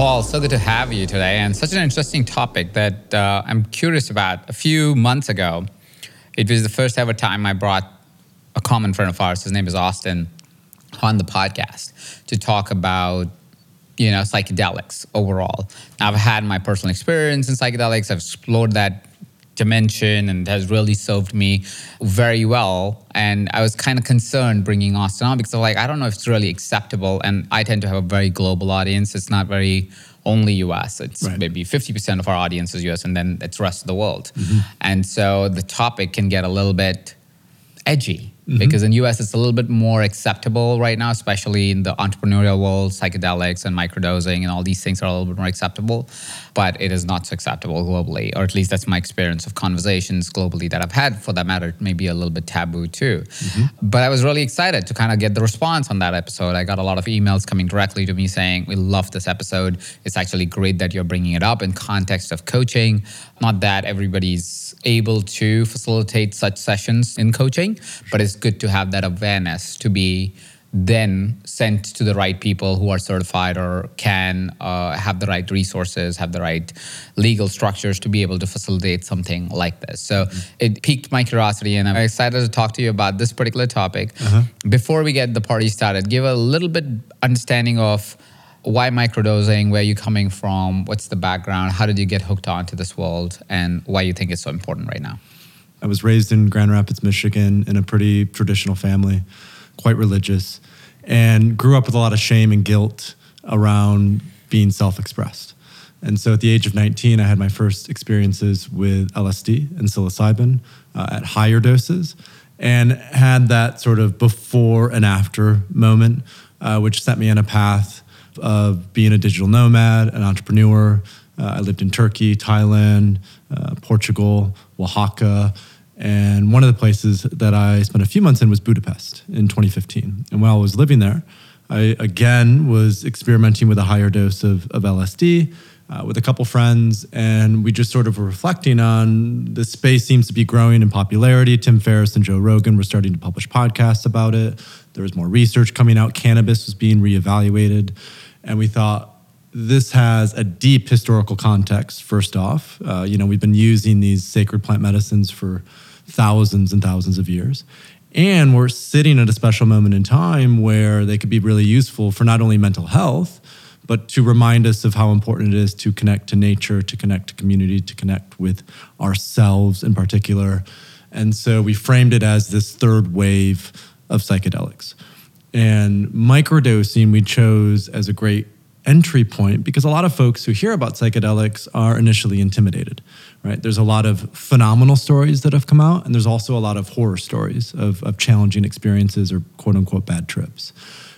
Paul, so good to have you today, and such an interesting topic that uh, I'm curious about. A few months ago, it was the first ever time I brought a common friend of ours, his name is Austin, on the podcast to talk about you know psychedelics overall. I've had my personal experience in psychedelics. I've explored that dimension and has really served me very well. And I was kind of concerned bringing Austin on because I'm like, I don't know if it's really acceptable. And I tend to have a very global audience. It's not very only US. It's right. maybe 50% of our audience is US and then it's the rest of the world. Mm-hmm. And so the topic can get a little bit edgy mm-hmm. because in US it's a little bit more acceptable right now, especially in the entrepreneurial world, psychedelics and microdosing and all these things are a little bit more acceptable, but it is not so acceptable globally, or at least that's my experience of conversations globally that I've had. For that matter, it may be a little bit taboo too. Mm-hmm. But I was really excited to kind of get the response on that episode. I got a lot of emails coming directly to me saying, "We love this episode. It's actually great that you're bringing it up in context of coaching. Not that everybody's able to facilitate such sessions in coaching, but it's good to have that awareness to be then sent to the right people who are certified or can uh, have the right resources, have the right legal structures to be able to facilitate something like this. So mm-hmm. it piqued my curiosity, and I'm excited to talk to you about this particular topic. Uh-huh. Before we get the party started, give a little bit understanding of why microdosing, where are you coming from, what's the background, how did you get hooked onto this world, and why you think it's so important right now. I was raised in Grand Rapids, Michigan, in a pretty traditional family, quite religious, and grew up with a lot of shame and guilt around being self expressed. And so at the age of 19, I had my first experiences with LSD and psilocybin uh, at higher doses and had that sort of before and after moment, uh, which set me on a path of being a digital nomad, an entrepreneur. Uh, I lived in Turkey, Thailand, uh, Portugal, Oaxaca, and one of the places that I spent a few months in was Budapest in 2015. And while I was living there, I again was experimenting with a higher dose of, of LSD uh, with a couple friends, and we just sort of were reflecting on the space seems to be growing in popularity. Tim Ferriss and Joe Rogan were starting to publish podcasts about it. There was more research coming out. Cannabis was being reevaluated, and we thought this has a deep historical context. First off, uh, you know we've been using these sacred plant medicines for thousands and thousands of years. And we're sitting at a special moment in time where they could be really useful for not only mental health, but to remind us of how important it is to connect to nature, to connect to community, to connect with ourselves in particular. And so we framed it as this third wave of psychedelics. And microdosing we chose as a great entry point because a lot of folks who hear about psychedelics are initially intimidated right there's a lot of phenomenal stories that have come out and there's also a lot of horror stories of, of challenging experiences or quote unquote bad trips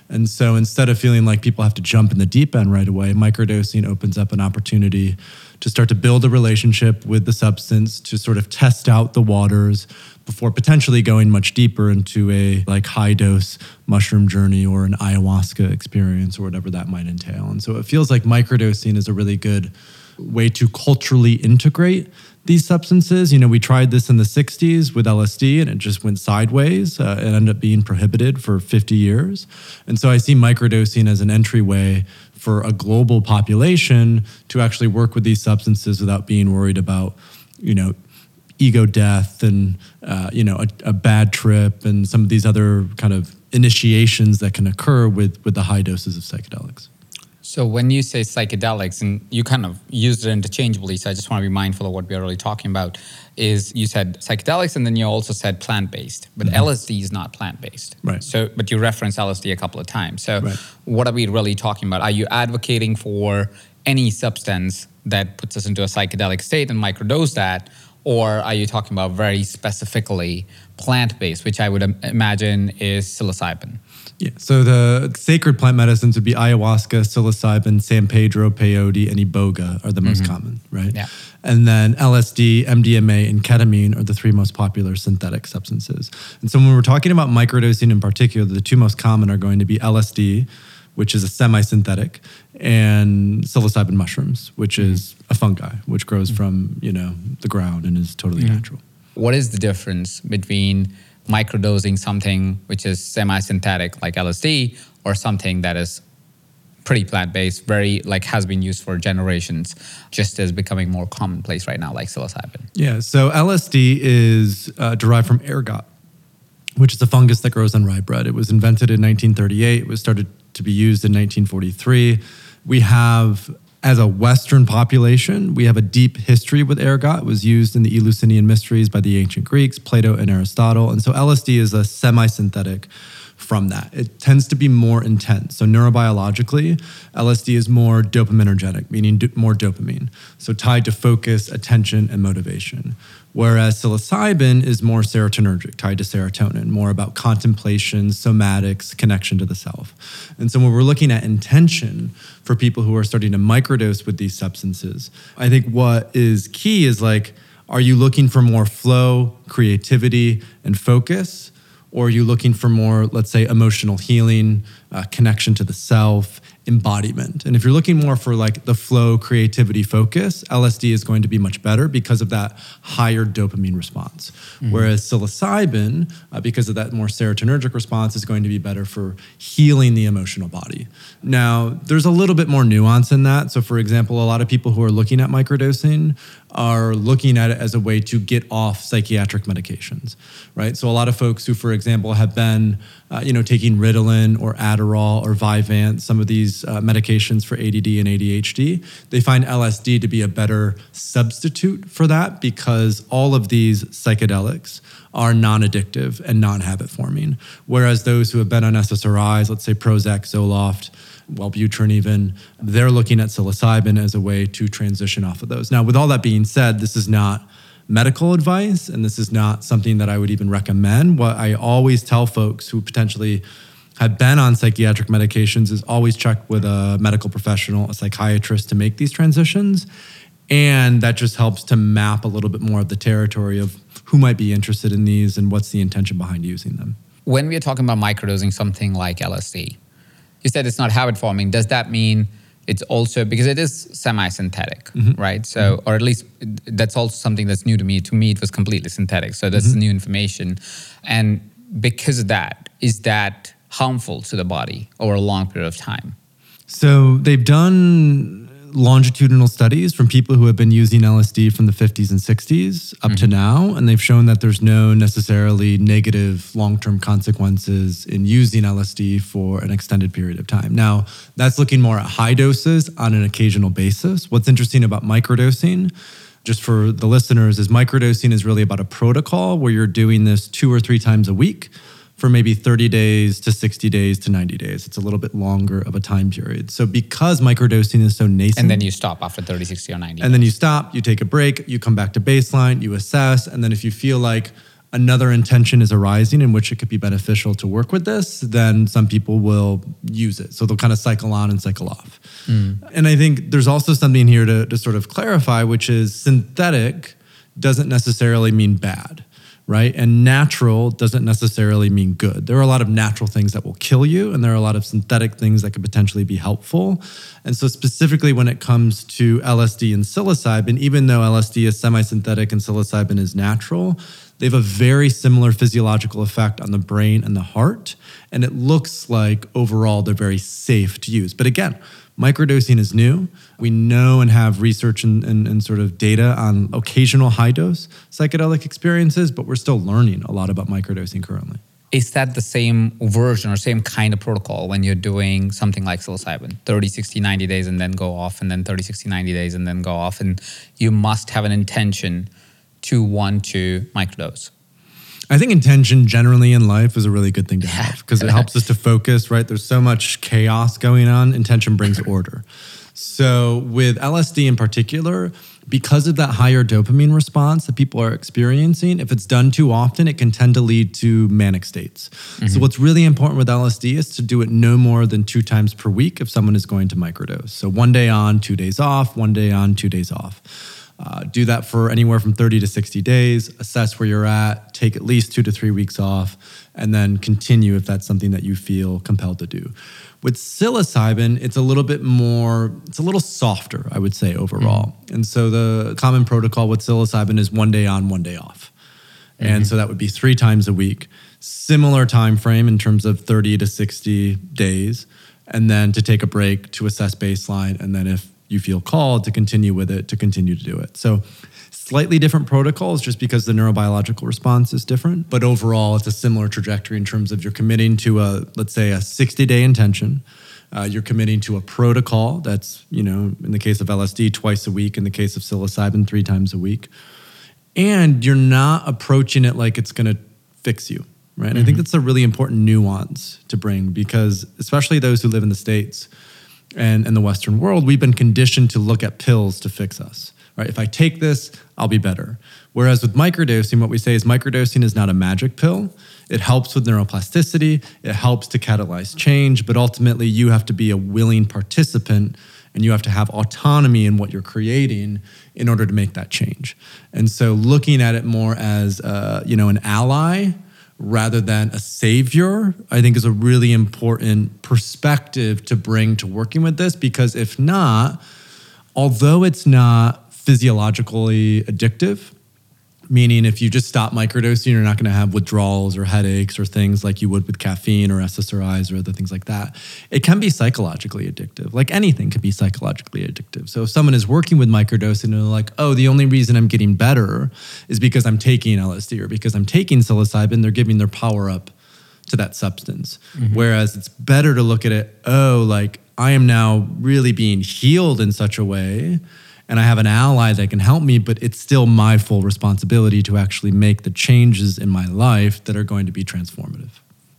and so instead of feeling like people have to jump in the deep end right away microdosing opens up an opportunity to start to build a relationship with the substance to sort of test out the waters before potentially going much deeper into a like high dose mushroom journey or an ayahuasca experience or whatever that might entail. And so it feels like microdosing is a really good way to culturally integrate these substances. You know, we tried this in the 60s with LSD and it just went sideways. Uh, it ended up being prohibited for 50 years. And so I see microdosing as an entryway for a global population to actually work with these substances without being worried about, you know, ego death and uh, you know a, a, bad trip and some of these other kind of initiations that can occur with with the high doses of psychedelics. So when you say psychedelics, and you kind of used it interchangeably, so I just want to be mindful of what we're really talking about. Is you said psychedelics, and then you also said plant based, but mm-hmm. LSD is not plant based, right? So, but you referenced LSD a couple of times. So, right. what are we really talking about? Are you advocating for any substance that puts us into a psychedelic state and microdose that, Or are you talking about very specifically plant based, which I would im- imagine is psilocybin? Yeah. So the sacred plant medicines would be ayahuasca, psilocybin, San Pedro, peyote, and iboga are the most mm-hmm. common, right? Yeah. And then LSD, MDMA, and ketamine are the three most popular synthetic substances. And so when we're talking about microdosing in particular, the two most common are going to be LSD, which is a semi-synthetic, and psilocybin mushrooms, which mm-hmm. is a fungi, which grows mm-hmm. from you know the ground and is totally natural. What is the difference between microdosing something which is semi synthetic like LSD or something that is pretty plant based, very like has been used for generations, just as becoming more commonplace right now, like psilocybin? Yeah, so LSD is uh, derived from ergot, which is a fungus that grows on rye bread. It was invented in 1938. It was started to be used in 1943. We have, as a Western population, we have a deep history with ergot. It was used in the Eleusinian Mysteries by the ancient Greeks, Plato, and Aristotle. And so LSD is a semi-synthetic from that. It tends to be more intense. So neurobiologically, LSD is more dopaminergic, meaning do- more dopamine. So tied to focus, attention, and motivation. Whereas psilocybin is more serotonergic, tied to serotonin, more about contemplation, somatics, connection to the self. And so when we're looking at intention for people who are starting to microdose with these substances, I think what is key is like, are you looking for more flow, creativity, and focus? or are you looking for more, let's say, emotional healing, uh, connection to the self, embodiment? And if you're looking more for like the flow, creativity, focus, LSD is going to be much better because of that higher dopamine response. Whereas psilocybin, uh, because of that more serotonergic response, is going to be better for healing the emotional body. Now, there's a little bit more nuance in that. So, for example, a lot of people who are looking at microdosing are looking at it as a way to get off psychiatric medications, right? So, a lot of folks who, for example, have been, uh, you know, taking Ritalin or Adderall or Vyvanse, some of these uh, medications for ADD and ADHD, they find LSD to be a better substitute for that because all of these psychedelics are non-addictive and non-habit forming. Whereas those who have been on SSRIs, let's say Prozac, Zoloft, Wellbutrin even, they're looking at psilocybin as a way to transition off of those. Now, with all that being said, this is not medical advice and this is not something that I would even recommend. What I always tell folks who potentially have been on psychiatric medications is always check with a medical professional, a psychiatrist to make these transitions. And that just helps to map a little bit more of the territory of who might be interested in these and what's the intention behind using them. When we are talking about microdosing something like LSD, you said it's not habit forming. Does that mean it's also because it is semi-synthetic, mm-hmm. right? So, mm-hmm. or at least that's also something that's new to me. To me, it was completely synthetic. So that's mm-hmm. new information, and because of that, is that harmful to the body over a long period of time? So they've done longitudinal studies from people who have been using LSD from the 50s and 60s up to mm-hmm. now, and they've shown that there's no necessarily negative long term consequences in using LSD for an extended period of time. Now, that's looking more at high doses on an occasional basis. What's interesting about microdosing, just for the listeners, is microdosing is really about a protocol where you're doing this two or three times a week for maybe 30 days to 60 days to 90 days. It's a little bit longer of a time period. So because microdosing is so nascent, And then you stop after 30, 60, or 90. and then you stop, you take a break, you come back to baseline, you assess, and then if you feel like another intention is arising in which it could be beneficial to work with this, then some people will use it. So they'll kind of cycle on and cycle off. Hmm. And I think there's also something here to, to sort of clarify, which is synthetic doesn't necessarily mean bad. Right. And natural doesn't necessarily mean good. There are a lot of natural things that will kill you, and there are a lot of synthetic things that could potentially be helpful. And so, specifically when it comes to LSD and psilocybin, even though LSD is semi synthetic and psilocybin is natural, they have a very similar physiological effect on the brain and the heart. And it looks like overall they're very safe to use. But again, microdosing is new. We know and have research and, and, and sort of data on occasional high dose psychedelic experiences, but we're still learning a lot about microdosing currently. is that the same version or same kind of protocol when you're doing something like psilocybin 30 60 90 days and then go off and then 30 60 90 days and then go off and you must have an intention to want to microdose I think intention generally in life is a really good thing to have because it helps us to focus, right? There's so much chaos going on. Intention brings order. So, with LSD in particular, because of that higher dopamine response that people are experiencing, if it's done too often, it can tend to lead to manic states. Mm-hmm. So, what's really important with LSD is to do it no more than two times per week if someone is going to microdose. So, one day on, two days off, one day on, two days off. Uh, do that for anywhere from 30 to 60 days, assess where you're at, take at least two to three weeks off, and then continue if that's something that you feel compelled to do. With psilocybin, it's a little bit more, it's a little softer, I would say, overall. Mm-hmm. And so the common protocol with psilocybin is one day on, one day off. Mm-hmm. And so that would be three times a week. Similar time frame in terms of 30 to 60 days. And then to take a break to assess baseline. And then if you feel called to continue with it, to continue to do it. So slightly different protocols just because the neurobiological response is different. But overall, it's a similar trajectory in terms of you're committing to a, let's say, a 60 day intention. Uh, you're committing to a protocol that's, you know, in the case of LSD, twice a week, in the case of psilocybin, three times a week. And you're not approaching it like it's going to fix you, right? Mm-hmm. I think mm-hmm. that's a really important nuance to bring because, especially those who live in the States and in the Western world, we've been conditioned to look at pills to fix us right? If I take this, I'll be better. Whereas with microdosing, what we say is microdosing is not a magic pill. It helps with neuroplasticity, it helps to catalyze change, but ultimately you have to be a willing participant and you have to have autonomy in what you're creating in order to make that change. And so looking at it more as uh, you know an ally rather than a savior, I think is a really important perspective to bring to working with this because if not, although it's not physiologically addictive, meaning if you just stop microdosing, you're not going to have withdrawals or headaches or things like you would with caffeine or SSRIs or other things like that. It can be psychologically addictive. Like anything can be psychologically addictive. So if someone is working with microdosing and they're like, oh, the only reason I'm getting better is because I'm taking LSD or because I'm taking psilocybin, they're giving their power up to that substance. Mm-hmm. Whereas it's better to look at it, oh, like I am now really being healed in such a way and I have an ally that can help me, but it's still my full responsibility to actually make the changes in my life that are going to be transformative.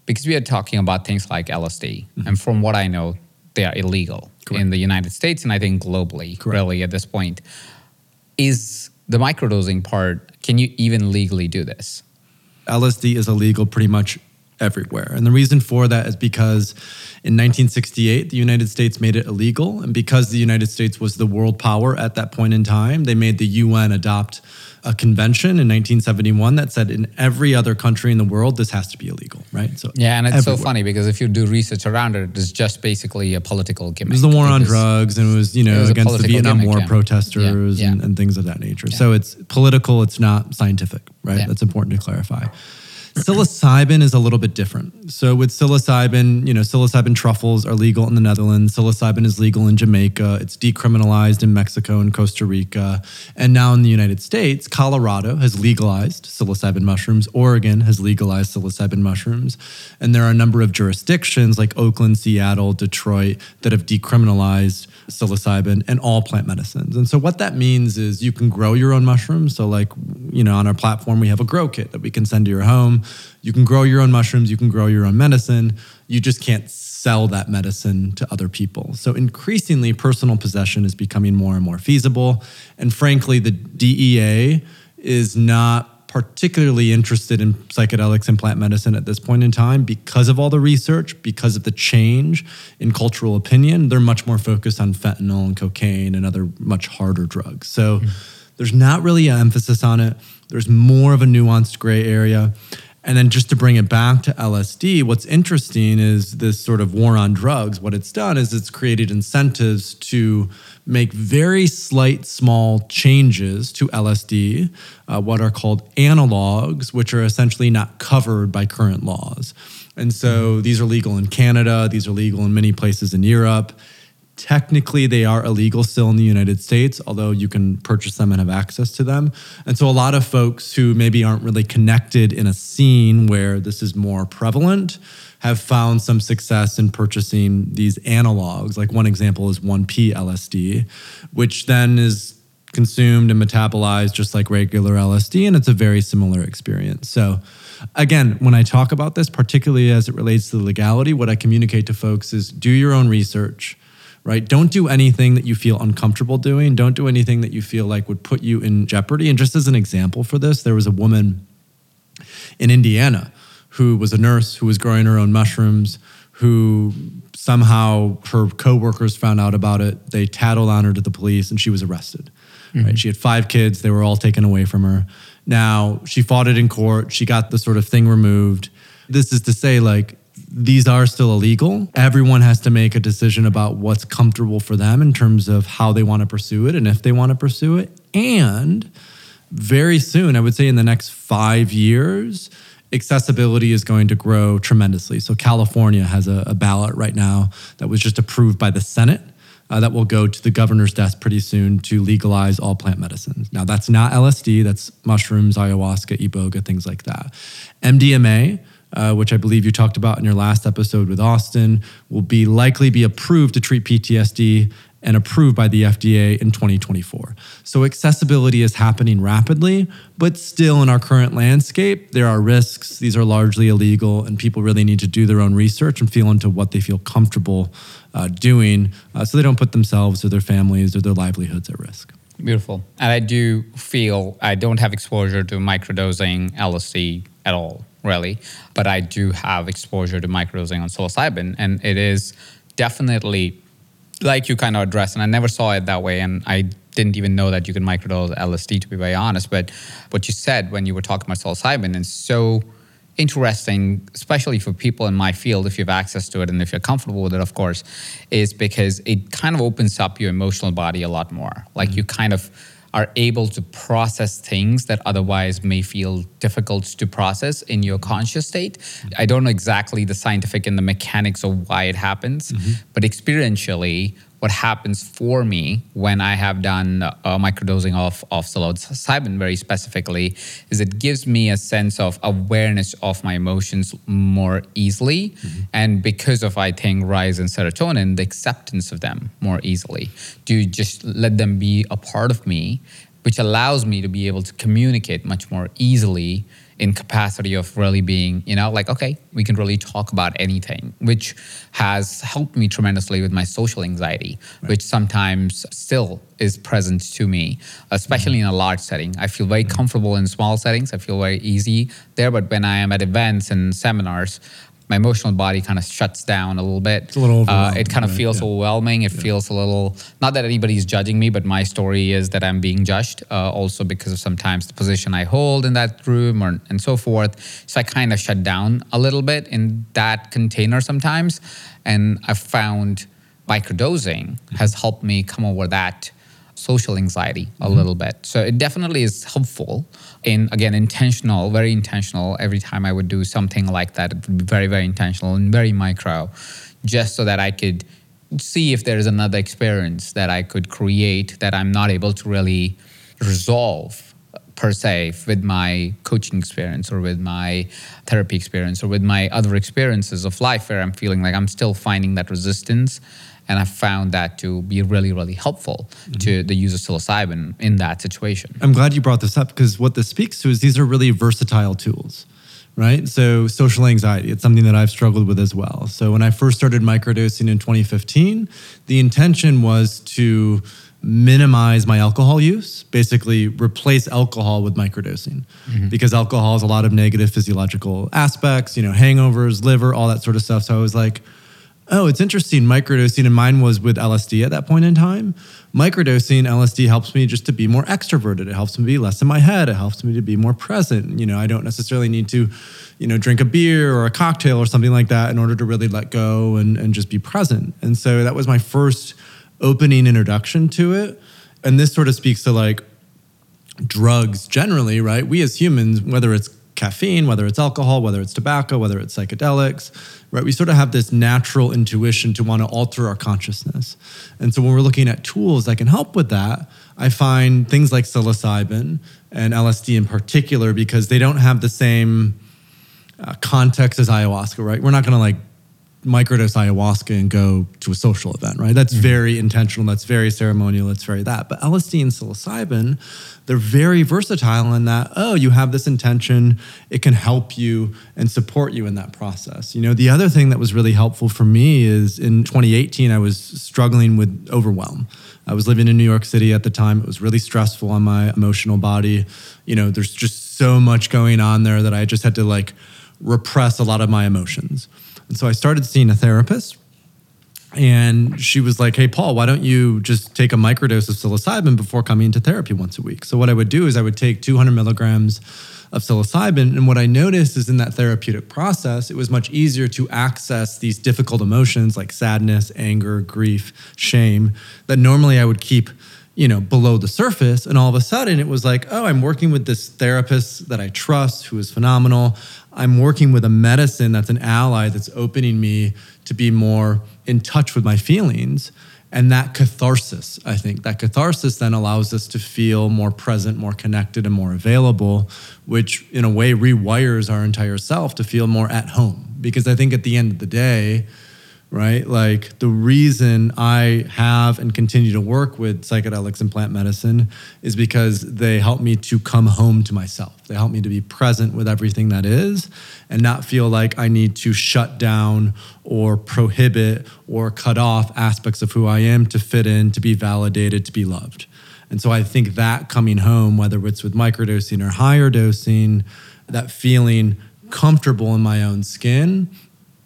Because we are talking about things like LSD, mm-hmm. and from what I know, they are illegal Correct. in the United States and I think globally, Correct. really, at this point. Is the microdosing part, can you even legally do this? LSD is illegal pretty much everywhere. And the reason for that is because in 1968, the United States made it illegal. And because the United States was the world power at that point in time, they made the UN adopt a convention in 1971 that said in every other country in the world this has to be illegal, right? So yeah, and it's everywhere. so funny because if you do research around it, it's just basically a political gimmick. It was the war on drugs, and it was you know was against the Vietnam gimmick, War yeah. protesters yeah, yeah. And, and, things of that nature. So it's political, it's not scientific, right? That's important to clarify psilocybin is a little bit different. So with psilocybin, you know, psilocybin truffles are legal in the Netherlands. Psilocybin is legal in Jamaica. It's decriminalized in Mexico and Costa Rica. And now in the United States, Colorado has legalized psilocybin mushrooms. Oregon has legalized psilocybin mushrooms. And there are a number of jurisdictions like Oakland, Seattle, Detroit that have decriminalized psilocybin and all plant medicines. And so what that means is you can grow your own mushrooms. So like, you know, on our platform we have a grow kit that we can send to your home you can grow your own mushrooms, you can grow your own medicine. You just can't sell that medicine to other people. So increasingly, personal possession is becoming more and more feasible. And frankly, the DEA is not particularly interested in psychedelics and plant medicine at this point in time because of all the research, because of the change in cultural opinion. They're much more focused on fentanyl and cocaine and other much harder drugs. So mm. there's not really an emphasis on it. There's more of a nuanced gray area. And then just to bring it back to LSD, what's interesting is this sort of war on drugs. What it's done is it's created incentives to make very slight, small changes to LSD, uh, what are called analogs, which are essentially not covered by current laws. And so these are legal in Canada, these are legal in many places in Europe. Technically, they are illegal still in the United States, although you can purchase them and have access to them. And so, a lot of folks who maybe aren't really connected in a scene where this is more prevalent have found some success in purchasing these analogs. Like, one example is 1P LSD, which then is consumed and metabolized just like regular LSD, and it's a very similar experience. So, again, when I talk about this, particularly as it relates to the legality, what I communicate to folks is do your own research right? Don't do anything that you feel uncomfortable doing. Don't do anything that you feel like would put you in jeopardy. And just as an example for this, there was a woman in Indiana who was a nurse who was growing her own mushrooms, who somehow her coworkers found out about it. They tattled on her to the police and she was arrested. Mm-hmm. Right? She had five kids, they were all taken away from her. Now, she fought it in court, she got the sort of thing removed. This is to say, like, these are still illegal. Everyone has to make a decision about what's comfortable for them in terms of how they want to pursue it and if they want to pursue it. And very soon, I would say in the next five years, accessibility is going to grow tremendously. So, California has a, a ballot right now that was just approved by the Senate. Uh, that will go to the governor's desk pretty soon to legalize all plant medicines. Now, that's not LSD, that's mushrooms, ayahuasca, iboga, things like that. MDMA, uh, which I believe you talked about in your last episode with Austin, will be likely be approved to treat PTSD and approved by the FDA in 2024. So accessibility is happening rapidly, but still in our current landscape, there are risks. These are largely illegal, and people really need to do their own research and feel into what they feel comfortable uh, doing uh, so they don't put themselves or their families or their livelihoods at risk. Beautiful. And I do feel I don't have exposure to microdosing LSD at all, really, but I do have exposure to microdosing on psilocybin, and it is definitely like you kind of addressed, and I never saw it that way, and I didn't even know that you can microdose LSD to be very honest. But what you said when you were talking about psilocybin is so interesting, especially for people in my field, if you have access to it and if you're comfortable with it, of course, is because it kind of opens up your emotional body a lot more. Like mm-hmm. you kind of are able to process things that otherwise may feel difficult to process in your conscious state. Mm-hmm. I don't know exactly the scientific and the mechanics of why it happens, mm-hmm. but experientially, what happens for me when I have done uh, microdosing of, of psilocybin very specifically is it gives me a sense of awareness of my emotions more easily. Mm-hmm. And because of, I think, rise in serotonin, the acceptance of them more easily. To just let them be a part of me, which allows me to be able to communicate much more easily in capacity of really being, you know, like, okay, we can really talk about anything, which has helped me tremendously with my social anxiety, right. which sometimes still is present to me, especially mm-hmm. in a large setting. I feel very mm-hmm. comfortable in small settings. I feel very easy there. But when I am at events and seminars, my emotional body kind of shuts down a little bit. It's a little uh, it kind of right? feels yeah. overwhelming. It yeah. feels a little, not that anybody's judging me, but my story is that I'm being judged uh, also because of sometimes the position I hold in that room or, and so forth. So I kind of shut down a little bit in that container sometimes. And I've found microdosing has helped me come over that social anxiety a mm-hmm. little bit. So it definitely is helpful in again intentional, very intentional. Every time I would do something like that, it would be very, very intentional and very micro, just so that I could see if there is another experience that I could create that I'm not able to really resolve per se with my coaching experience or with my therapy experience or with my other experiences of life where I'm feeling like I'm still finding that resistance and I found that to be really, really helpful mm-hmm. to the use of psilocybin in that situation. I'm glad you brought this up because what this speaks to is these are really versatile tools, right? So, social anxiety, it's something that I've struggled with as well. So, when I first started microdosing in 2015, the intention was to minimize my alcohol use, basically replace alcohol with microdosing mm-hmm. because alcohol has a lot of negative physiological aspects, you know, hangovers, liver, all that sort of stuff. So I was like, Oh, it's interesting. Microdosing, and mine was with LSD at that point in time. Microdosing LSD helps me just to be more extroverted. It helps me be less in my head. It helps me to be more present. You know, I don't necessarily need to, you know, drink a beer or a cocktail or something like that in order to really let go and, and just be present. And so that was my first opening introduction to it. And this sort of speaks to like drugs generally, right? We as humans, whether it's caffeine, whether it's alcohol, whether it's tobacco, whether it's psychedelics, right? We sort of have this natural intuition to want to alter our consciousness. And so when we're looking at tools that can help with that, I find things like psilocybin and LSD in particular because they don't have the same uh, context as ayahuasca, right? We're not going to like microdose ayahuasca and go to a social event, right? That's mm-hmm. very intentional. That's very ceremonial. That's very that. But LSD and psilocybin, they're very versatile in that, oh, you have this intention, it can help you and support you in that process. You know, the other thing that was really helpful for me is in 2018, I was struggling with overwhelm. I was living in New York City at the time. It was really stressful on my emotional body. You know, there's just so much going on there that I just had to like repress a lot of my emotions. And so I started seeing a therapist. And she was like, Hey, Paul, why don't you just take a microdose of psilocybin before coming into therapy once a week? So, what I would do is I would take 200 milligrams of psilocybin. And what I noticed is in that therapeutic process, it was much easier to access these difficult emotions like sadness, anger, grief, shame that normally I would keep you know below the surface and all of a sudden it was like oh i'm working with this therapist that i trust who is phenomenal. I'm working with a medicine that's an ally that's opening me to be more in touch with my feelings. And that catharsis i think that catharsis then allows us to feel more present more connected and more available which in a way rewires our entire self to feel more at home. Because i think at the end of the day right? Like the reason I have and continue to work with psychedelics and plant medicine is because they help me to come home to myself. They help me to be present with everything that is and not feel like I need to shut down or prohibit or cut off aspects of who I am to fit in, to be validated, to be loved. And so I think that coming home, whether it's with microdosing or higher dosing, that feeling comfortable in my own skin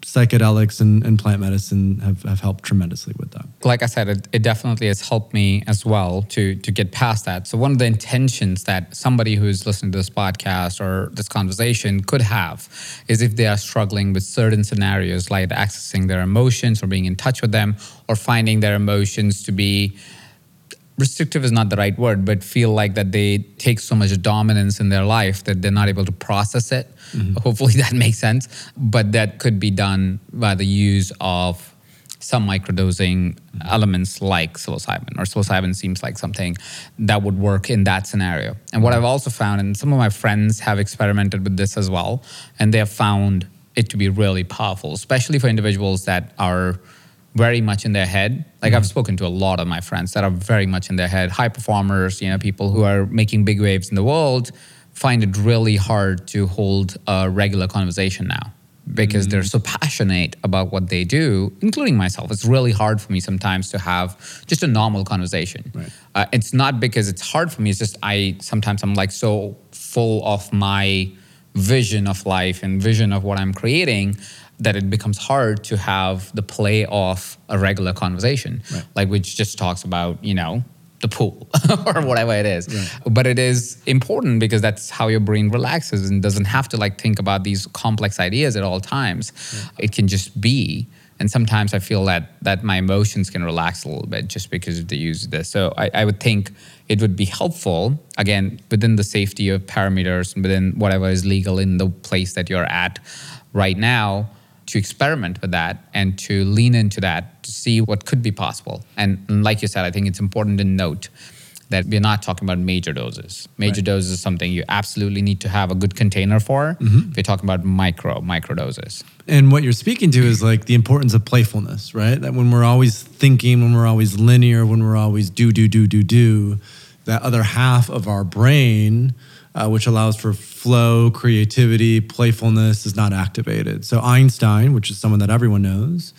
psychedelics and, and plant medicine have, have helped tremendously with that. Like I said, it, it definitely has helped me as well to to get past that. So one of the intentions that somebody who's listening to this podcast or this conversation could have is if they are struggling with certain scenarios like accessing their emotions or being in touch with them or finding their emotions to be restrictive is not the right word, but feel like that they take so much dominance in their life that they're not able to process it. Mm-hmm. Hopefully that makes sense. But that could be done by the use of some microdosing mm-hmm. elements like psilocybin, or psilocybin seems like something that would work in that scenario. And what mm-hmm. I've also found, and some of my friends have experimented with this as well, and they have found it to be really powerful, especially for individuals that are very much in their head. Like mm-hmm. I've spoken to a lot of my friends that are very much in their head, high performers, you know, people who are making big waves in the world find it really hard to hold a regular conversation now because mm-hmm. they're so passionate about what they do, including myself. It's really hard for me sometimes to have just a normal conversation. Right. Uh, it's not because it's hard for me. It's just I sometimes I'm like so full of my vision of life and vision of what I'm creating that it becomes hard to have the play of a regular conversation, right. like which just talks about, you know, the pool or whatever it is. Right. But it is important because that's how your brain relaxes and doesn't have to like think about these complex ideas at all times. It can just be. And sometimes I feel that that my emotions can relax a little bit just because of the use of this. So I, I would think it would be helpful, again, within the safety of parameters and within whatever is legal in the place that you're at right now, to experiment with that and to lean into that to see what could be possible. And, and like you said, I think it's important to note that we're not talking about major doses. Major right. doses is something you absolutely need to have a good container for. Mm-hmm. You're talking about micro, micro doses. And what you're speaking to is like the importance of playfulness, right? That when we're always thinking, when we're always linear, when we're always do, do, do, do, do, that other half of our brain uh, which allows for flow, creativity, playfulness, is not activated. So Einstein, which is someone that everyone knows,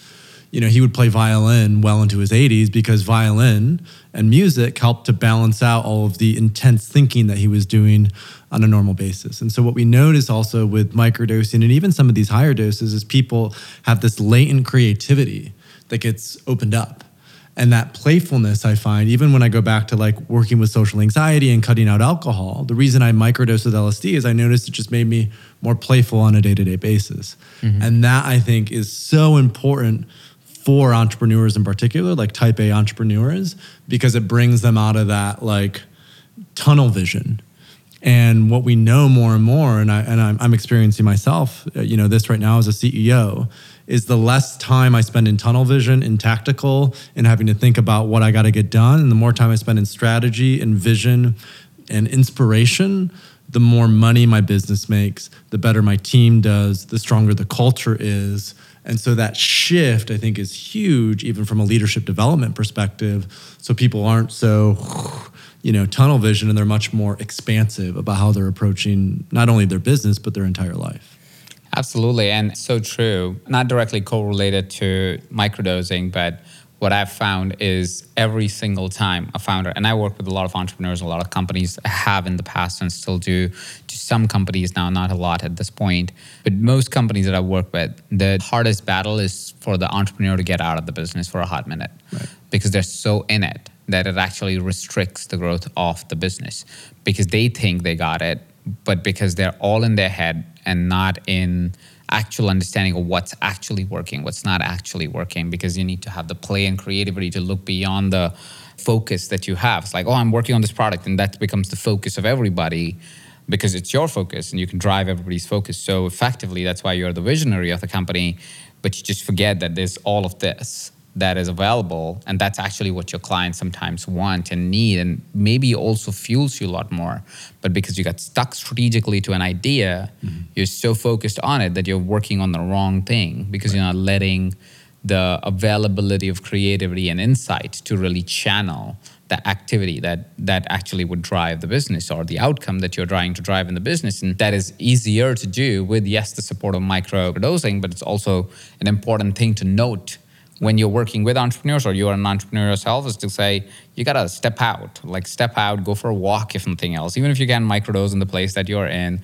you know, he would play violin well into his 80s because violin and music helped to balance out all of the intense thinking that he was doing on a normal basis. And so what we notice also with microdosing and even some of these higher doses is people have this latent creativity that gets opened up and that playfulness I find, even when I go back to like working with social anxiety and cutting out alcohol, the reason I microdose with LSD is I noticed it just made me more playful on a day to day basis. Mm-hmm. And that I think is so important for entrepreneurs in particular, like type A entrepreneurs, because it brings them out of that like tunnel vision. And what we know more and more, and I and I'm, I'm experiencing myself, uh, you know, this right now as a CEO, is the less time I spend in tunnel vision, in tactical, and having to think about what I got to get done, and the more time I spend in strategy and vision and inspiration, the more money my business makes, the better my team does, the stronger the culture is. And so that shift, I think, is huge, even from a leadership development perspective. So people aren't so, you know, tunnel vision and they're much more expansive about how they're approaching not only their business, but their entire life. Absolutely. And so true. Not directly correlated to microdosing, but what I've found is every single time a founder, and I work with a lot of entrepreneurs, a lot of companies have in the past and still do, to some companies now, not a lot at this point, but most companies that I work with, the hardest battle is for the entrepreneur to get out of the business for a hot minute right. Because they're so in it that it actually restricts the growth of the business because they think they got it, but because they're all in their head and not in actual understanding of what's actually working, what's not actually working, because you need to have the play and creativity to look beyond the focus that you have. It's like, oh, I'm working on this product, and that becomes the focus of everybody because it's your focus and you can drive everybody's focus. So effectively, that's why you're the visionary of the company, but you just forget that there's all of this that is available and that's actually what your clients sometimes want and need and maybe also fuels you a lot more but because you got stuck strategically to an idea mm-hmm. you're so focused on it that you're working on the wrong thing because right. you're not letting the availability of creativity and insight to really channel the activity that that actually would drive the business or the outcome that you're trying to drive in the business and that is easier to do with yes the support of micro dosing but it's also an important thing to note when you're working with entrepreneurs or you're an entrepreneur yourself is to say you gotta step out like step out go for a walk if nothing else even if you can microdose in the place that you're in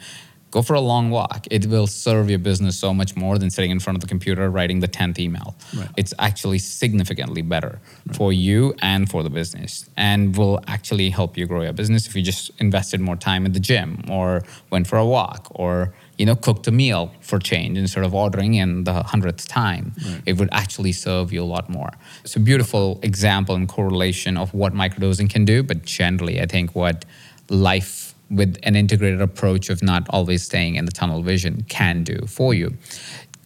go for a long walk it will serve your business so much more than sitting in front of the computer writing the 10th email right. it's actually significantly better right. for you and for the business and will actually help you grow your business if you just invested more time in the gym or went for a walk or you know, cooked a meal for change instead of ordering in the hundredth time. Right. It would actually serve you a lot more. It's a beautiful example and correlation of what microdosing can do, but generally, I think what life with an integrated approach of not always staying in the tunnel vision can do for you.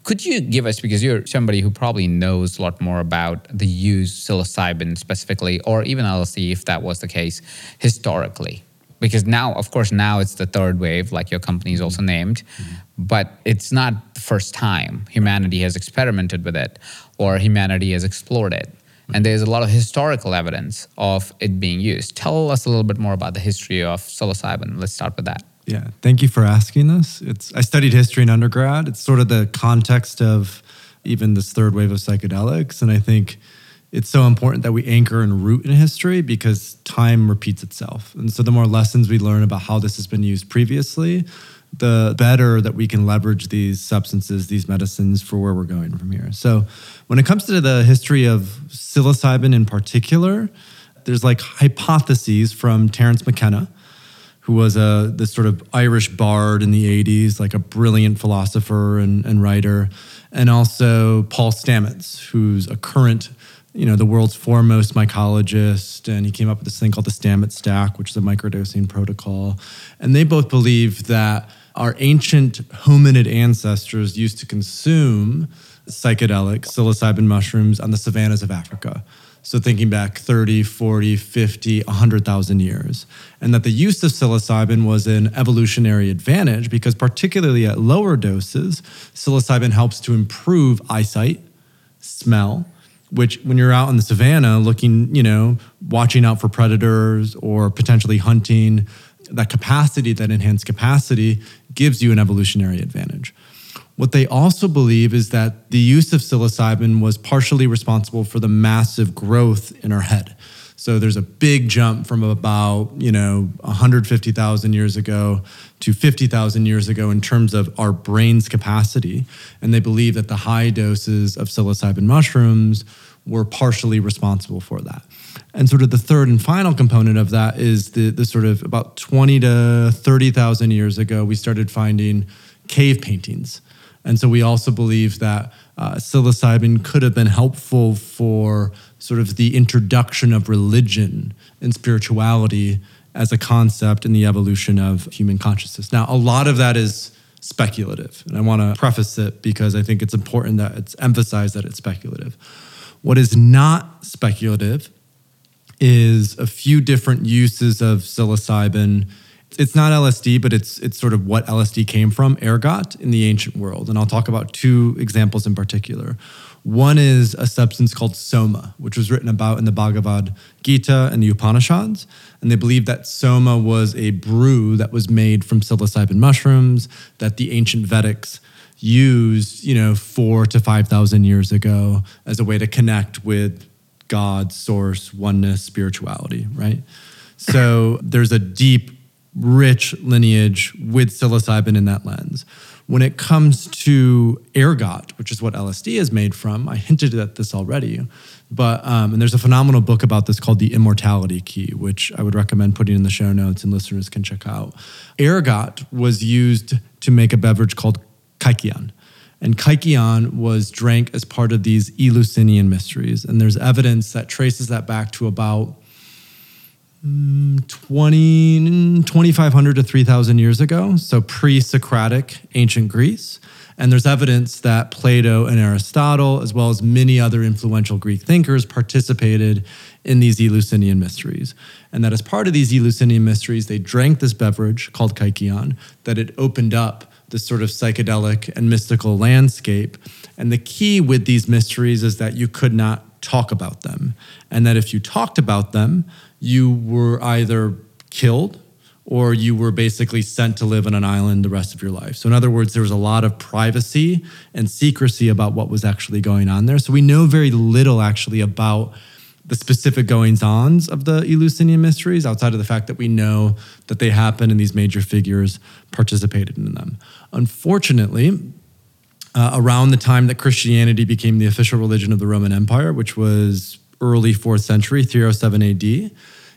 Could you give us, because you're somebody who probably knows a lot more about the use psilocybin specifically, or even LSD if that was the case historically? Because now of course now it's the third wave like your company is also named mm-hmm. but it's not the first time humanity has experimented with it or humanity has explored it. And there's a lot of historical evidence of it being used. Tell us a little bit more about the history of psilocybin. Let's start with that. Yeah thank you for asking this. It's i studied history in undergrad. It's sort of the context of even this third wave of psychedelics and i think it's so important that we anchor and root in history because time repeats itself. And so the more lessons we learn about how this has been used previously, the better that we can leverage these substances, these medicines for where we're going from here. So when it comes to the history of psilocybin in particular, there's like hypotheses from Terence McKenna, who was uh, a this sort of Irish bard in the 80s, like a brilliant philosopher and, and writer, and also Paul Stamets, who's a current you know, the world's foremost mycologist, and he came up with this thing called the Stamets stack, which is a microdosing protocol. And they both believe that our ancient hominid ancestors used to consume psychedelic psilocybin mushrooms on the savannas of Africa. So thinking back 30, 40, 50, 100,000 years. And that the use of psilocybin was an evolutionary advantage because particularly at lower doses, psilocybin helps to improve eyesight, smell, which when you're out in the savannah looking, you know, watching out for predators or potentially hunting, that capacity, that enhanced capacity gives you an evolutionary advantage. What they also believe is that the use of psilocybin was partially responsible for the massive growth in our head. So there's a big jump from about, you know, 150,000 years ago to 50,000 years ago in terms of our brain's capacity. And they believe that the high doses of psilocybin mushrooms were partially responsible for that. And sort of the third and final component of that is the, the sort of about 20 to 30,000 years ago, we started finding cave paintings. And so we also believe that uh, psilocybin could have been helpful for sort of the introduction of religion and spirituality as a concept in the evolution of human consciousness. Now, a lot of that is speculative, and I want to preface it because I think it's important that it's emphasized that it's speculative. What is not speculative is a few different uses of psilocybin. It's not LSD, but it's it's sort of what LSD came from, ergot, in the ancient world. And I'll talk about two examples in particular. One is a substance called soma, which was written about in the Bhagavad Gita and the Upanishads. And they believe that soma was a brew that was made from psilocybin mushrooms that the ancient Vedics used, you know, four to 5,000 years ago as a way to connect with God, source, oneness, spirituality, right? So there's a deep, rich lineage with psilocybin in that lens. When it comes to ergot, which is what LSD is made from, I hinted at this already, but um, and there's a phenomenal book about this called The Immortality Key, which I would recommend putting in the show notes and listeners can check out. Ergot was used to make a beverage called kykeon. And kykeon was drank as part of these Eleusinian mysteries. And there's evidence that traces that back to about Mm, 20, mm, 2,500 to 3,000 years ago, so pre Socratic ancient Greece. And there's evidence that Plato and Aristotle, as well as many other influential Greek thinkers, participated in these Eleusinian mysteries. And that as part of these Eleusinian mysteries, they drank this beverage called kykeon, that it opened up this sort of psychedelic and mystical landscape. And the key with these mysteries is that you could not talk about them. And that if you talked about them, you were either killed or you were basically sent to live on an island the rest of your life. So, in other words, there was a lot of privacy and secrecy about what was actually going on there. So, we know very little actually about the specific goings ons of the Eleusinian mysteries outside of the fact that we know that they happen and these major figures participated in them. Unfortunately, uh, around the time that Christianity became the official religion of the Roman Empire, which was early fourth century, 307 AD,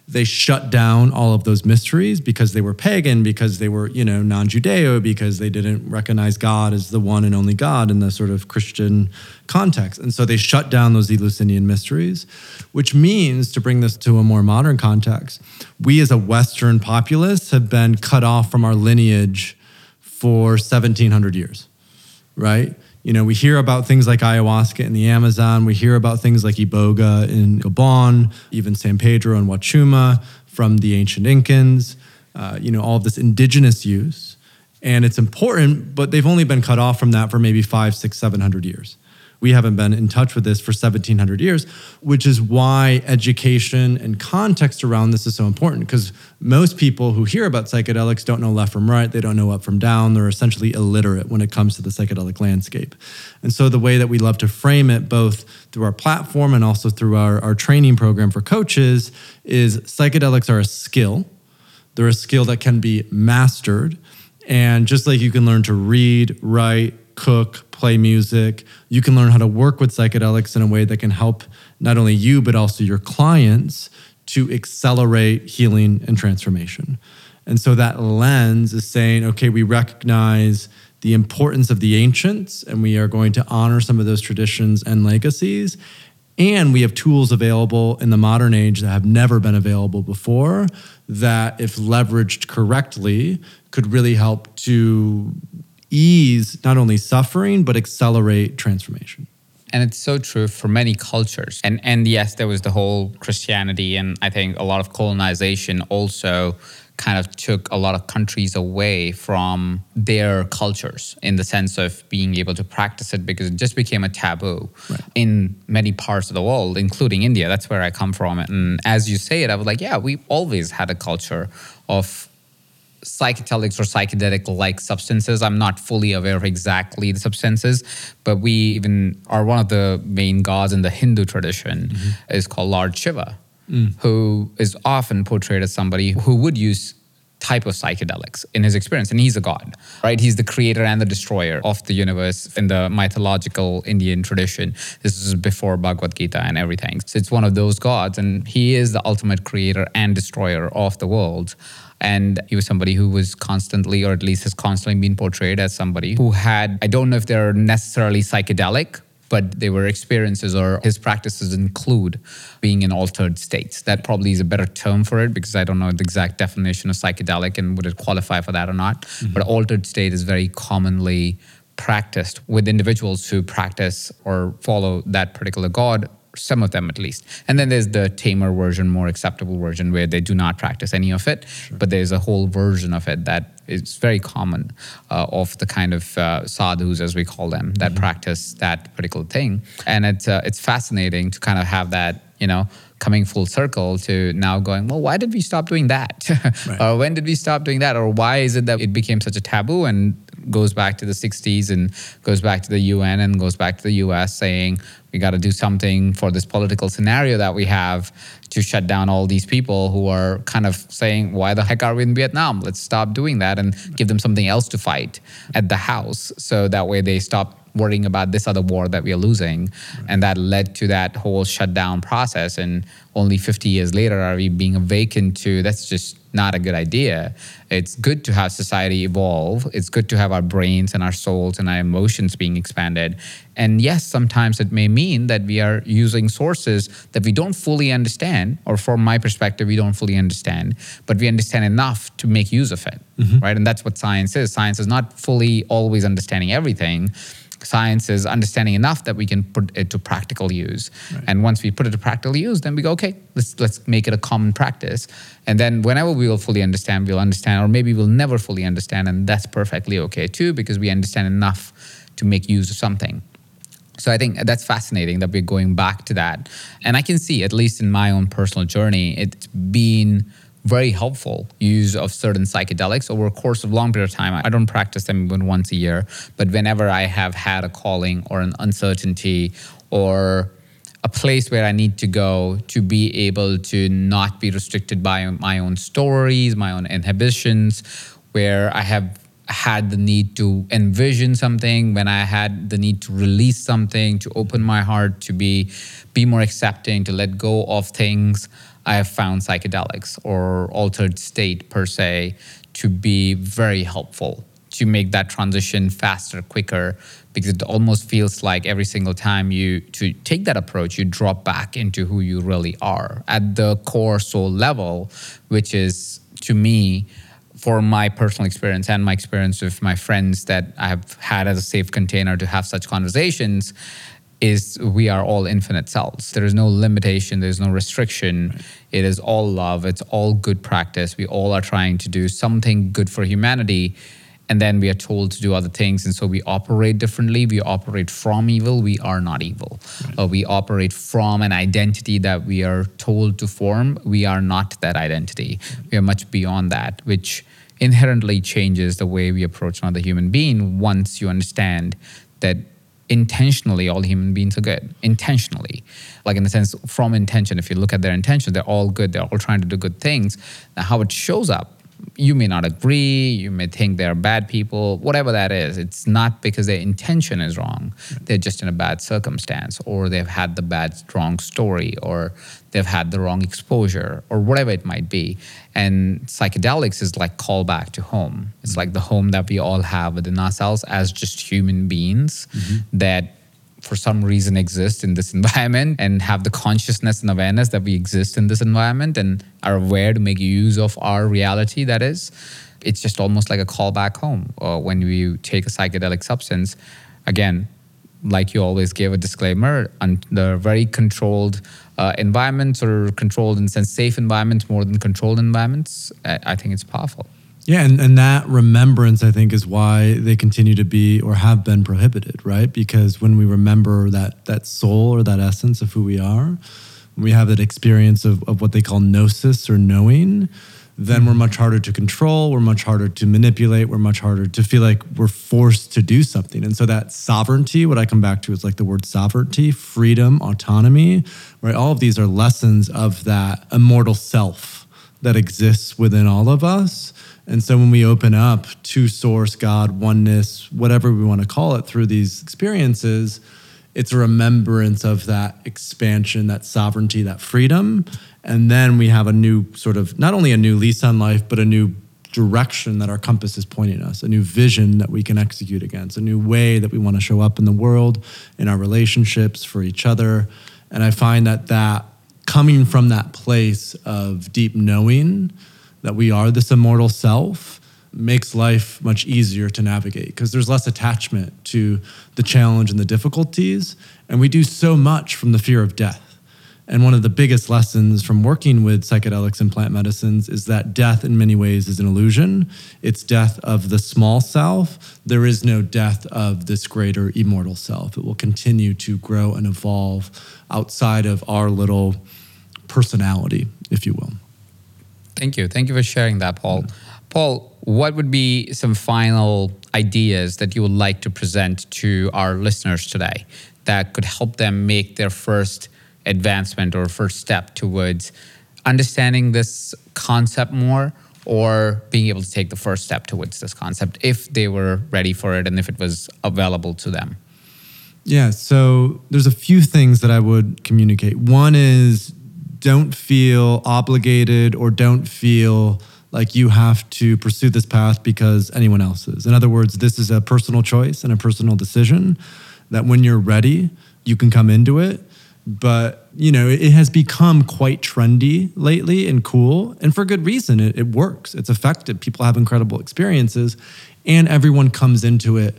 they shut down all of those mysteries because they were pagan, because they were, you know, non-Judeo, because they didn't recognize God as the one and only God in the sort of Christian context. And so they shut down those Eleusinian mysteries, which means to bring this to a more modern context, we as a Western populace have been cut off from our lineage for 1700 years, right? You know, we hear about things like ayahuasca in the Amazon. We hear about things like iboga in Gabon, even San Pedro and Huachuma from the ancient Incans. Uh, you know, all of this indigenous use, and it's important, but they've only been cut off from that for maybe five, six, seven hundred years we haven't been in touch with this for 1700 years, which is why education and context around this is so important because most people who hear about psychedelics don't know left from right, they don't know up from down, they're essentially illiterate when it comes to the psychedelic landscape. And so the way that we love to frame it, both through our platform and also through our, our training program for coaches, is psychedelics are a skill. They're a skill that can be mastered. And just like you can learn to read, write, cook, play music. You can learn how to work with psychedelics in a way that can help not only you, but also your clients to accelerate healing and transformation. And so that lens is saying, okay, we recognize the importance of the ancients and we are going to honor some of those traditions and legacies. And we have tools available in the modern age that have never been available before that, if leveraged correctly, could really help to ease not only suffering, but accelerate transformation. And it's so true for many cultures. And and yes, there was the whole Christianity and I think a lot of colonization also kind of took a lot of countries away from their cultures in the sense of being able to practice it because it just became a taboo right. in many parts of the world, including India. That's where I come from. And as you say it, I was like, yeah, we always had a culture of psychedelics or psychedelic like substances. I'm not fully aware of exactly the substances, but we even are one of the main gods in the Hindu tradition mm-hmm. is called Lord Shiva, mm. who is often portrayed as somebody who would use type of psychedelics in his experience and he's a god right? He's the creator and the destroyer of the universe in the mythological indian tradition. This is before bhagavad gita and everything. So it's one of those gods and he is the ultimate creator and destroyer of the world. And he was somebody who was constantly, or at least has constantly been portrayed as somebody who had, I don't know if they're necessarily psychedelic, but they were experiences or his practices include being in altered states. That probably is a better term for it because I don't know the exact definition of psychedelic and would it qualify for that or not. Mm-hmm. But altered state is very commonly practiced with individuals who practice or follow that particular god some of them at least. And then there's the tamer version, more acceptable version, where they do not practice any of it. Sure. But there's a whole version of it that is very common uh, of the kind of uh, sadhus, as we call them, that mm-hmm. practice that particular thing. And it's uh, it's fascinating to kind of have that, you know, coming full circle to now going, well, why did we stop doing that? right. or when did we stop doing that? Or why is it that it became such a taboo and goes back to the 60s and goes back to the UN and goes back to the US saying we got to do something for this political scenario that we have to shut down all these people who are kind of saying, why the heck are we in Vietnam? Let's stop doing that and give them something else to fight at the house. So that way they stop worrying about this other war that we are losing. Right. And that led to that whole shutdown process. And only 50 years later are we being awakened to that's just not a good idea. It's good to have society evolve. It's good to have our brains and our souls and our emotions being expanded. And yes, sometimes it may mean that we are using sources that we don't fully understand, or from my perspective, we don't fully understand, but we understand enough to make use of it, mm-hmm. right? And that's what science is. Science is not fully always understanding everything science is understanding enough that we can put it to practical use. Right. And once we put it to practical use, then we go, okay, let's let's make it a common practice. And then whenever we will fully understand, we'll understand, or maybe we'll never fully understand, and that's perfectly okay too, because we understand enough to make use of something. So I think that's fascinating that we're going back to that. And I can see, at least in my own personal journey, it's been very helpful use of certain psychedelics over a course of long period of time. I don't practice them even once a year, but whenever I have had a calling or an uncertainty or a place where I need to go to be able to not be restricted by my own stories, my own inhibitions, where I have had the need to envision something, when I had the need to release something, to open my heart, to be be more accepting, to let go of things. I have found psychedelics or altered state per se to be very helpful to make that transition faster, quicker, because it almost feels like every single time you to take that approach, you drop back into who you really are at the core soul level, which is to me, for my personal experience and my experience with my friends that I have had as a safe container to have such conversations, is we are all infinite selves. There is no limitation, there's no restriction. It is all love, it's all good practice. We all are trying to do something good for humanity. And then we are told to do other things. And so we operate differently. We operate from evil. We are not evil. Right. Uh, we operate from an identity that we are told to form. We are not that identity. Right. We are much beyond that, which inherently changes the way we approach another human being once you understand that intentionally all human beings are good. Intentionally. Like in the sense from intention if you look at their intention they're all good. They're all trying to do good things. Now how it shows up you may not agree, you may think they're bad people, whatever that is. It's not because their intention is wrong. They're just in a bad circumstance, or they've had the bad, wrong story, or they've had the wrong exposure, or whatever it might be. And psychedelics is like callback to home. It's like the home that we all have within ourselves as just human beings mm-hmm. that for some reason exist in this environment and have the consciousness and awareness that we exist in this environment and are aware to make use of our reality that is it's just almost like a call back home uh, when you take a psychedelic substance. Again like you always give a disclaimer under very controlled uh, environments or controlled sense safe environments more than controlled environments I think it's powerful yeah, and, and that remembrance, I think, is why they continue to be or have been prohibited, right? Because when we remember that that soul or that essence of who we are, we have that experience of, of what they call gnosis or knowing, then we're much harder to control, we're much harder to manipulate, we're much harder to feel like we're forced to do something. And so that sovereignty, what I come back to is like the word sovereignty, freedom, autonomy, right? All of these are lessons of that immortal self that exists within all of us and so when we open up to source, God, oneness, whatever we want to call it through these experiences, it's a remembrance of that expansion, that sovereignty, that freedom. And then we have a new sort of, not only a new lease on life, but a new direction that our compass is pointing us, a new vision that we can execute against, a new way that we want to show up in the world, in our relationships, for each other. And I find that that coming from that place of deep knowing, that we are this immortal self, makes life much easier to navigate because there's less attachment to the challenge and the difficulties. And we do so much from the fear of death. And one of the biggest lessons from working with psychedelics and plant medicines is that death, in many ways, is an illusion. It's death of the small self. There is no death of this greater immortal self. It will continue to grow and evolve outside of our little personality, if you will. Thank you. Thank you for sharing that, Paul. Paul, what would be some final ideas that you would like to present to our listeners today that could help them make their first advancement or first step towards understanding this concept more or being able to take the first step towards this concept if they were ready for it and if it was available to them? Yeah, so there's a few things that I would communicate. One is don't feel obligated or don't feel like you have to pursue this path because anyone else is. In other words, this is a personal choice and a personal decision that when you're ready, you can come into it. But you know it has become quite trendy lately and cool and for good reason. It, it, works. It's effective. People have incredible experiences and everyone comes into it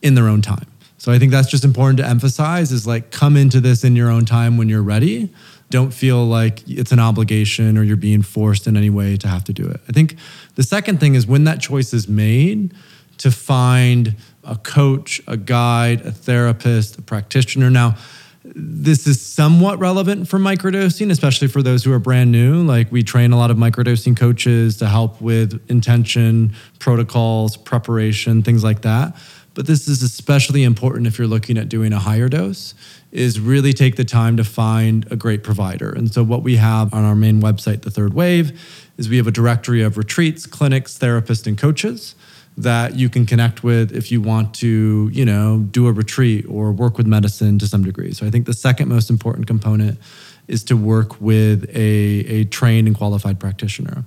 in their own time. So i think that's just important to emphasize is like come into this in your own time when you're ready don't feel like it's an obligation or you're being forced in any way to have to do it i think the second thing is when that choice is made to find a coach a guide a therapist a practitioner now this is somewhat relevant for microdosing, especially for those who are brand new. Like we train a lot of microdosing coaches to help with intention, protocols, preparation, things like that. But this is especially important if you're looking at doing a higher dose is really take the time to find a great provider. And so what we have on our main website, The Third Wave, is we have a directory of retreats, clinics, therapists, and coaches that you can connect with if you want to, you know, do a retreat or work with medicine to some degree. So I think the second most important component is to work with a, a trained and qualified practitioner.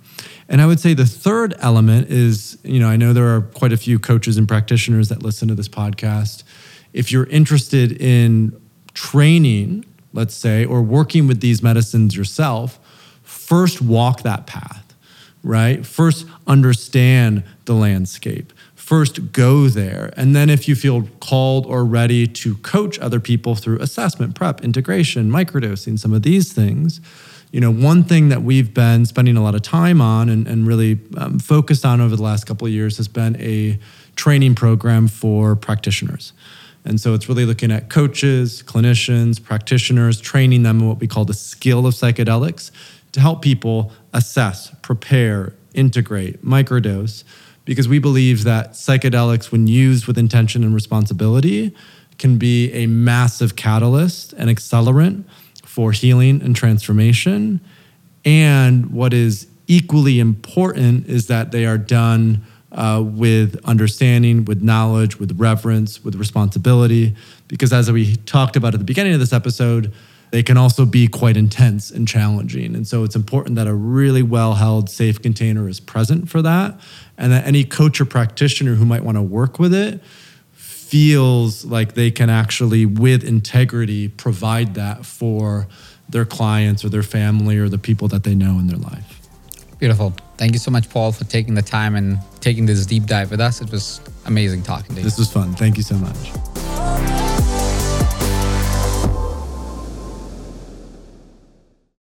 And I would say the third element is, you know, I know there are quite a few coaches and practitioners that listen to this podcast. If you're interested in training, let's say, or working with these medicines yourself, first walk that path right? First, understand the landscape. First, go there. And then, if you feel called or ready to coach other people through assessment, prep, integration, microdosing, some of these things, you know, one thing that we've been spending a lot of time on and, and really um, focused on over the last couple of years has been a training program for practitioners. And so it's really looking at coaches, clinicians, practitioners, training them in what we call the skill of psychedelics to help people assess, prepare, integrate, microdose, because we believe that psychedelics, when used with intention and responsibility, can be a massive catalyst and accelerant for healing and transformation. And what is equally important is that they are done uh, with understanding, with knowledge, with reverence, with responsibility. Because as we talked about at the beginning of this episode, they can also be quite intense and challenging. And so it's important that a really well held, safe container is present for that. And that any coach or practitioner who might want to work with it feels like they can actually, with integrity, provide that for their clients or their family or the people that they know in their life. Beautiful. Thank you so much, Paul, for taking the time and taking this deep dive with us. It was amazing talking to you. This was fun. Thank you so much.